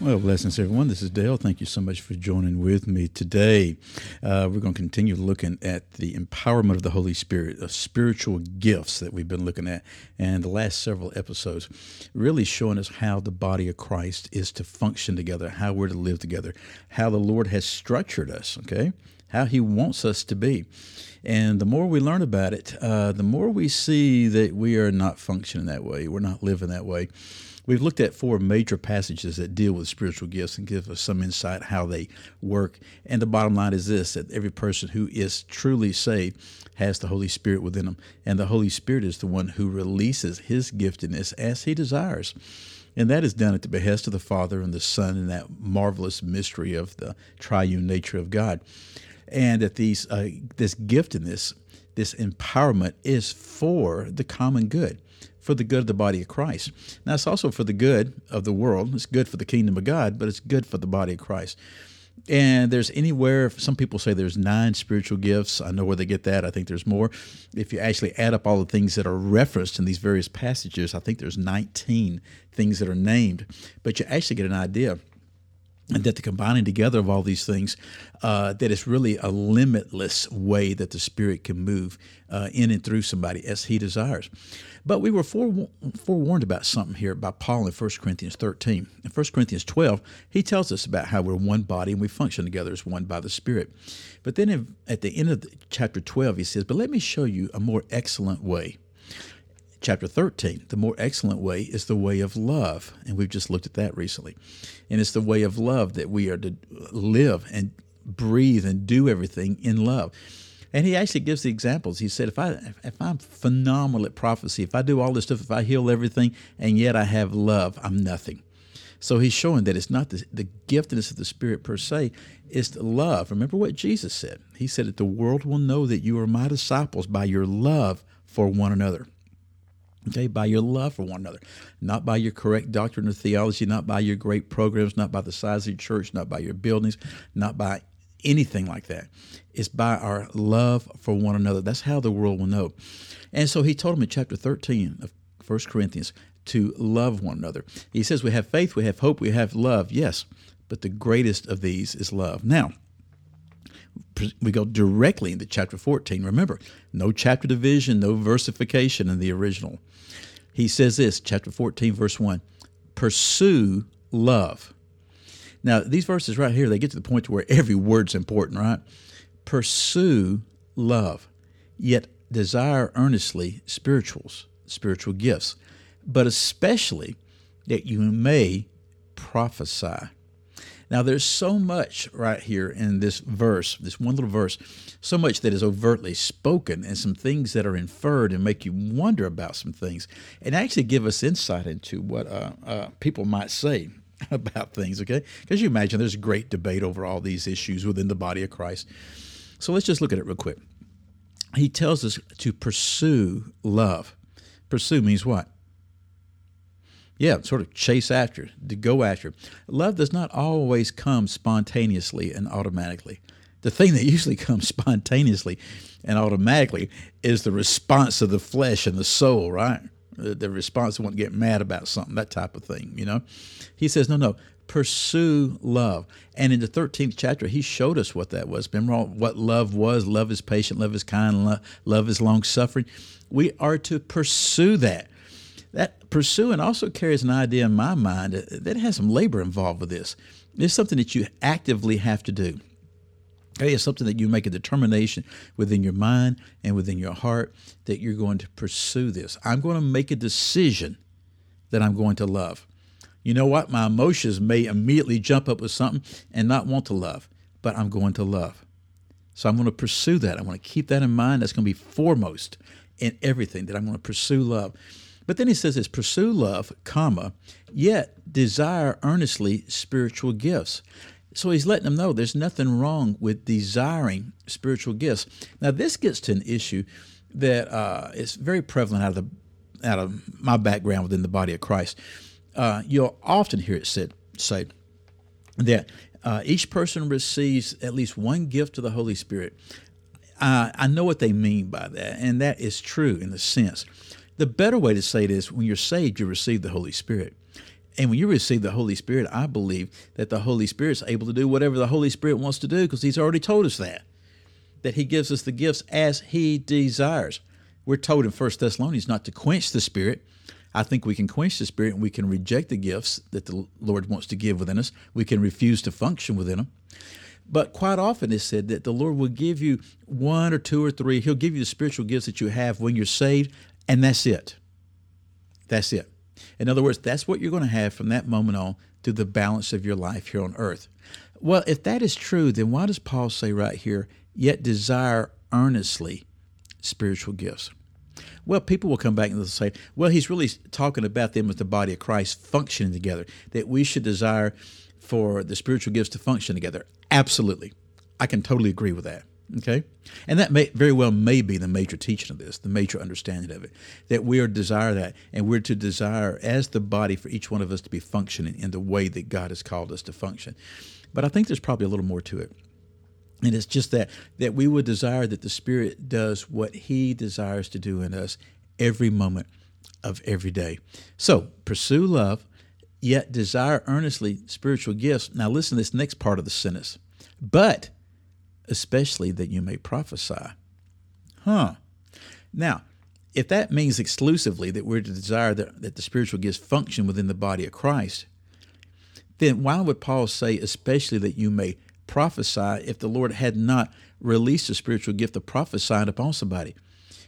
Well, blessings, everyone. This is Dale. Thank you so much for joining with me today. Uh, we're going to continue looking at the empowerment of the Holy Spirit, of spiritual gifts that we've been looking at, and the last several episodes, really showing us how the body of Christ is to function together, how we're to live together, how the Lord has structured us, okay? How He wants us to be. And the more we learn about it, uh, the more we see that we are not functioning that way, we're not living that way. We've looked at four major passages that deal with spiritual gifts and give us some insight how they work. And the bottom line is this that every person who is truly saved has the Holy Spirit within them. And the Holy Spirit is the one who releases his giftedness as he desires. And that is done at the behest of the Father and the Son in that marvelous mystery of the triune nature of God. And that these uh, this giftedness, this empowerment is for the common good for the good of the body of Christ. Now, it's also for the good of the world. It's good for the kingdom of God, but it's good for the body of Christ. And there's anywhere, some people say there's nine spiritual gifts. I know where they get that. I think there's more. If you actually add up all the things that are referenced in these various passages, I think there's 19 things that are named. But you actually get an idea and that the combining together of all these things, uh, that it's really a limitless way that the Spirit can move uh, in and through somebody as He desires. But we were forewarned about something here by Paul in 1 Corinthians 13. In 1 Corinthians 12, he tells us about how we're one body and we function together as one by the Spirit. But then in, at the end of the, chapter 12, he says, But let me show you a more excellent way chapter 13. The more excellent way is the way of love. And we've just looked at that recently. And it's the way of love that we are to live and breathe and do everything in love. And he actually gives the examples. He said, if I if I'm phenomenal at prophecy, if I do all this stuff, if I heal everything, and yet I have love, I'm nothing. So he's showing that it's not the, the giftedness of the Spirit per se, it's the love. Remember what Jesus said. He said that the world will know that you are my disciples by your love for one another. Okay, by your love for one another, not by your correct doctrine or theology, not by your great programs, not by the size of your church, not by your buildings, not by anything like that. It's by our love for one another. That's how the world will know. And so he told them in chapter 13 of 1 Corinthians to love one another. He says, We have faith, we have hope, we have love. Yes, but the greatest of these is love. Now, we go directly into chapter 14. Remember, no chapter division, no versification in the original. He says this, chapter 14, verse 1 Pursue love. Now, these verses right here, they get to the point to where every word's important, right? Pursue love, yet desire earnestly spirituals, spiritual gifts, but especially that you may prophesy. Now, there's so much right here in this verse, this one little verse, so much that is overtly spoken, and some things that are inferred and make you wonder about some things, and actually give us insight into what uh, uh, people might say about things, okay? Because you imagine there's great debate over all these issues within the body of Christ. So let's just look at it real quick. He tells us to pursue love. Pursue means what? Yeah, sort of chase after, to go after. Love does not always come spontaneously and automatically. The thing that usually comes spontaneously and automatically is the response of the flesh and the soul, right? The, response to want to get mad about something, that type of thing, you know? He says, no, no, pursue love. And in the 13th chapter, he showed us what that was. Remember what love was? Love is patient, love is kind, love is long suffering. We are to pursue that that pursuing also carries an idea in my mind that has some labor involved with this. It's something that you actively have to do. Okay, it's something that you make a determination within your mind and within your heart that you're going to pursue this. I'm going to make a decision that I'm going to love. You know what? My emotions may immediately jump up with something and not want to love, but I'm going to love. So I'm going to pursue that. I want to keep that in mind. That's going to be foremost in everything that I'm going to pursue love. But then he says this pursue love, comma, yet desire earnestly spiritual gifts. So he's letting them know there's nothing wrong with desiring spiritual gifts. Now, this gets to an issue that uh, is very prevalent out of the out of my background within the body of Christ, uh, you'll often hear it said say that uh, each person receives at least one gift of the Holy Spirit. I know what they mean by that, and that is true in the sense. The better way to say it is when you're saved, you receive the Holy Spirit. And when you receive the Holy Spirit, I believe that the Holy Spirit is able to do whatever the Holy Spirit wants to do because He's already told us that. That He gives us the gifts as He desires. We're told in 1 Thessalonians not to quench the Spirit. I think we can quench the Spirit and we can reject the gifts that the Lord wants to give within us. We can refuse to function within them. But quite often it's said that the Lord will give you one or two or three. He'll give you the spiritual gifts that you have when you're saved, and that's it. That's it. In other words, that's what you're going to have from that moment on through the balance of your life here on earth. Well, if that is true, then why does Paul say right here, yet desire earnestly spiritual gifts? Well, people will come back and they'll say, well, he's really talking about them as the body of Christ functioning together, that we should desire for the spiritual gifts to function together. Absolutely. I can totally agree with that. Okay? And that may very well may be the major teaching of this, the major understanding of it, that we are desire that, and we're to desire as the body for each one of us to be functioning in the way that God has called us to function. But I think there's probably a little more to it. And it's just that that we would desire that the Spirit does what He desires to do in us every moment of every day. So pursue love, yet desire earnestly spiritual gifts. Now listen to this next part of the sentence. But especially that you may prophesy. Huh. Now, if that means exclusively that we're to desire that, that the spiritual gifts function within the body of Christ, then why would Paul say, especially that you may prophesy, if the Lord had not released the spiritual gift of prophesying upon somebody?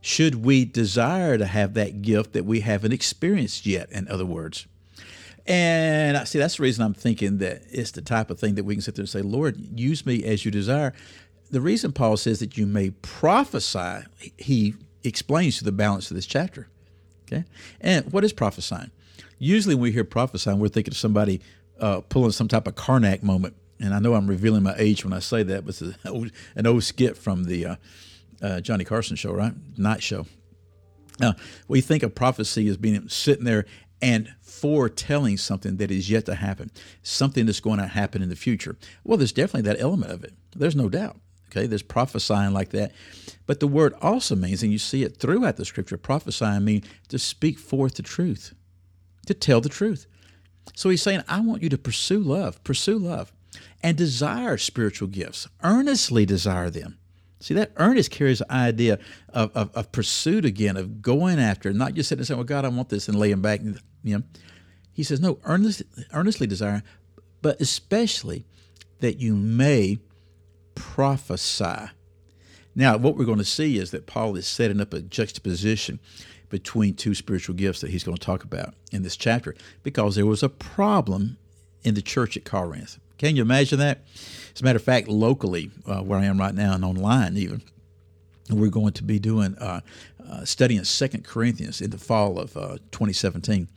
Should we desire to have that gift that we haven't experienced yet, in other words? And I see that's the reason I'm thinking that it's the type of thing that we can sit there and say, Lord, use me as you desire the reason Paul says that you may prophesy, he explains to the balance of this chapter. Okay, and what is prophesying? Usually, when we hear prophesying, we're thinking of somebody uh, pulling some type of Carnac moment. And I know I'm revealing my age when I say that, but it's an old, an old skit from the uh, uh, Johnny Carson show, right? Night show. Now, we think of prophecy as being sitting there and foretelling something that is yet to happen, something that's going to happen in the future. Well, there's definitely that element of it. There's no doubt. Okay, there's prophesying like that. But the word also means, and you see it throughout the scripture, prophesying means to speak forth the truth, to tell the truth. So he's saying, I want you to pursue love, pursue love, and desire spiritual gifts, earnestly desire them. See, that earnest carries the idea of, of, of pursuit again, of going after, not just sitting and saying, Well, God, I want this and laying back. You know, he says, No, earnest, earnestly desire, but especially that you may prophesy. Now, what we're going to see is that Paul is setting up a juxtaposition between two spiritual gifts that he's going to talk about in this chapter because there was a problem in the church at Corinth. Can you imagine that? As a matter of fact, locally, uh, where I am right now and online even, we're going to be doing uh, uh, studying Second Corinthians in the fall of uh, 2017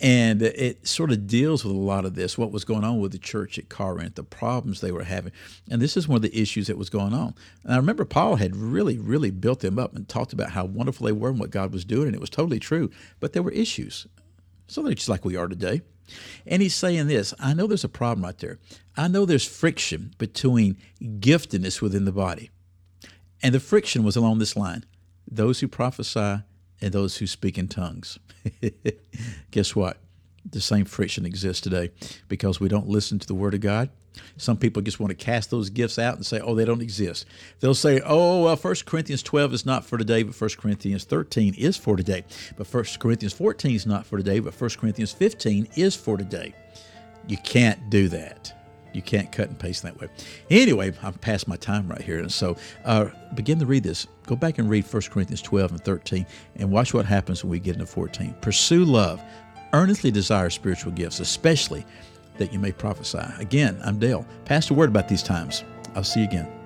and it sort of deals with a lot of this, what was going on with the church at Corinth, the problems they were having. And this is one of the issues that was going on. And I remember Paul had really, really built them up and talked about how wonderful they were and what God was doing, and it was totally true. But there were issues. So they're just like we are today. And he's saying this I know there's a problem right there. I know there's friction between giftedness within the body. And the friction was along this line those who prophesy and those who speak in tongues. Guess what? The same friction exists today because we don't listen to the Word of God. Some people just want to cast those gifts out and say, oh, they don't exist. They'll say, oh, well, 1 Corinthians 12 is not for today, but 1 Corinthians 13 is for today. But 1 Corinthians 14 is not for today, but 1 Corinthians 15 is for today. You can't do that. You can't cut and paste that way. Anyway, I've passed my time right here. And so uh, begin to read this. Go back and read 1 Corinthians 12 and 13 and watch what happens when we get into 14. Pursue love. Earnestly desire spiritual gifts, especially that you may prophesy. Again, I'm Dale. Pass the word about these times. I'll see you again.